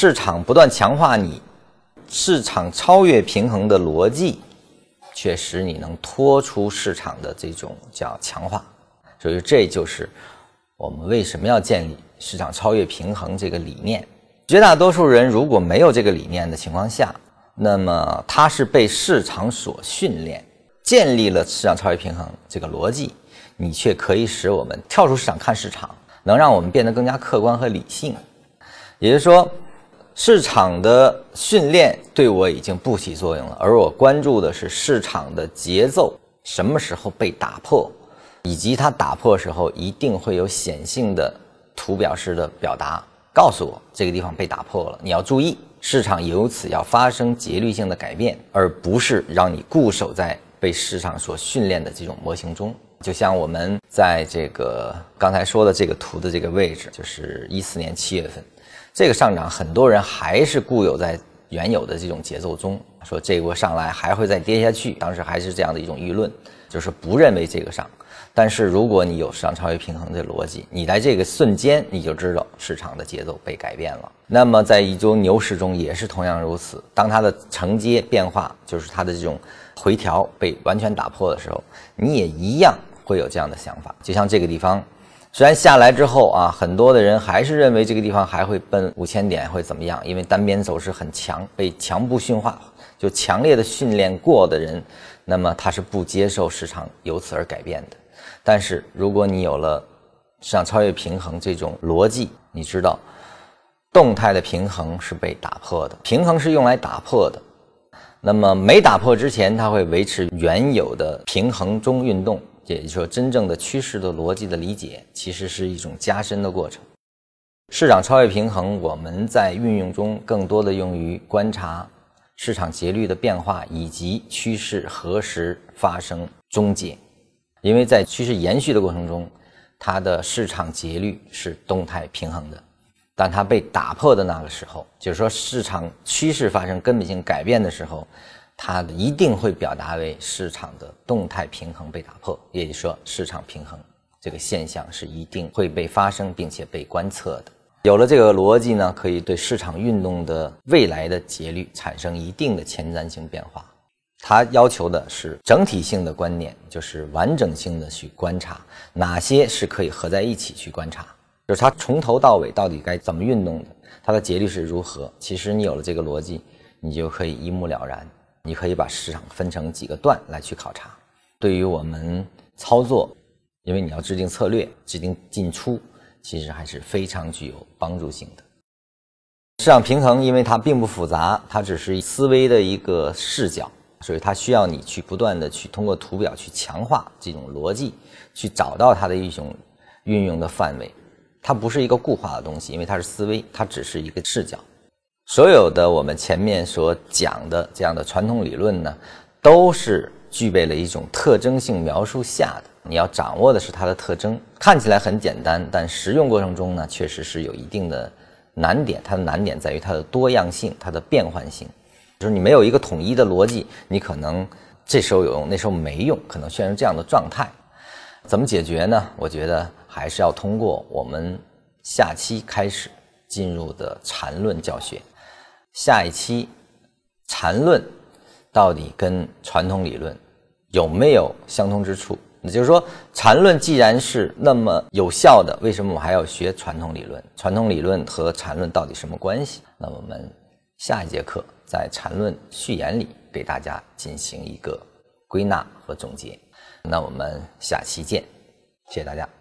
市场不断强化你市场超越平衡的逻辑，却使你能脱出市场的这种叫强化。所以这就是我们为什么要建立市场超越平衡这个理念。绝大多数人如果没有这个理念的情况下，那么他是被市场所训练，建立了市场超越平衡这个逻辑，你却可以使我们跳出市场看市场，能让我们变得更加客观和理性。也就是说，市场的训练对我已经不起作用了，而我关注的是市场的节奏什么时候被打破。以及它打破时候一定会有显性的图表式的表达，告诉我这个地方被打破了，你要注意，市场由此要发生节律性的改变，而不是让你固守在被市场所训练的这种模型中。就像我们在这个刚才说的这个图的这个位置，就是一四年七月份，这个上涨，很多人还是固有在原有的这种节奏中，说这一波上来还会再跌下去，当时还是这样的一种舆论，就是不认为这个上。但是如果你有市场超越平衡的逻辑，你在这个瞬间你就知道市场的节奏被改变了。那么在一周牛市中也是同样如此。当它的承接变化，就是它的这种回调被完全打破的时候，你也一样会有这样的想法。就像这个地方，虽然下来之后啊，很多的人还是认为这个地方还会奔五千点会怎么样，因为单边走势很强，被强部驯化，就强烈的训练过的人，那么他是不接受市场由此而改变的。但是，如果你有了市场超越平衡这种逻辑，你知道，动态的平衡是被打破的，平衡是用来打破的。那么没打破之前，它会维持原有的平衡中运动。也就是说，真正的趋势的逻辑的理解，其实是一种加深的过程。市场超越平衡，我们在运用中更多的用于观察市场节律的变化，以及趋势何时发生终结。因为在趋势延续的过程中，它的市场节律是动态平衡的，但它被打破的那个时候，就是说市场趋势发生根本性改变的时候，它一定会表达为市场的动态平衡被打破，也就是说市场平衡这个现象是一定会被发生并且被观测的。有了这个逻辑呢，可以对市场运动的未来的节律产生一定的前瞻性变化。它要求的是整体性的观念，就是完整性的去观察哪些是可以合在一起去观察，就是它从头到尾到底该怎么运动的，它的节律是如何。其实你有了这个逻辑，你就可以一目了然。你可以把市场分成几个段来去考察。对于我们操作，因为你要制定策略、制定进出，其实还是非常具有帮助性的。市场平衡，因为它并不复杂，它只是思维的一个视角。所以它需要你去不断的去通过图表去强化这种逻辑，去找到它的一种运用的范围。它不是一个固化的东西，因为它是思维，它只是一个视角。所有的我们前面所讲的这样的传统理论呢，都是具备了一种特征性描述下的。你要掌握的是它的特征，看起来很简单，但实用过程中呢，确实是有一定的难点。它的难点在于它的多样性，它的变换性。就是你没有一个统一的逻辑，你可能这时候有用，那时候没用，可能陷入这样的状态。怎么解决呢？我觉得还是要通过我们下期开始进入的缠论教学。下一期缠论到底跟传统理论有没有相通之处？也就是说，缠论既然是那么有效的，为什么我还要学传统理论？传统理论和缠论到底什么关系？那我们下一节课。在缠论序言里给大家进行一个归纳和总结，那我们下期见，谢谢大家。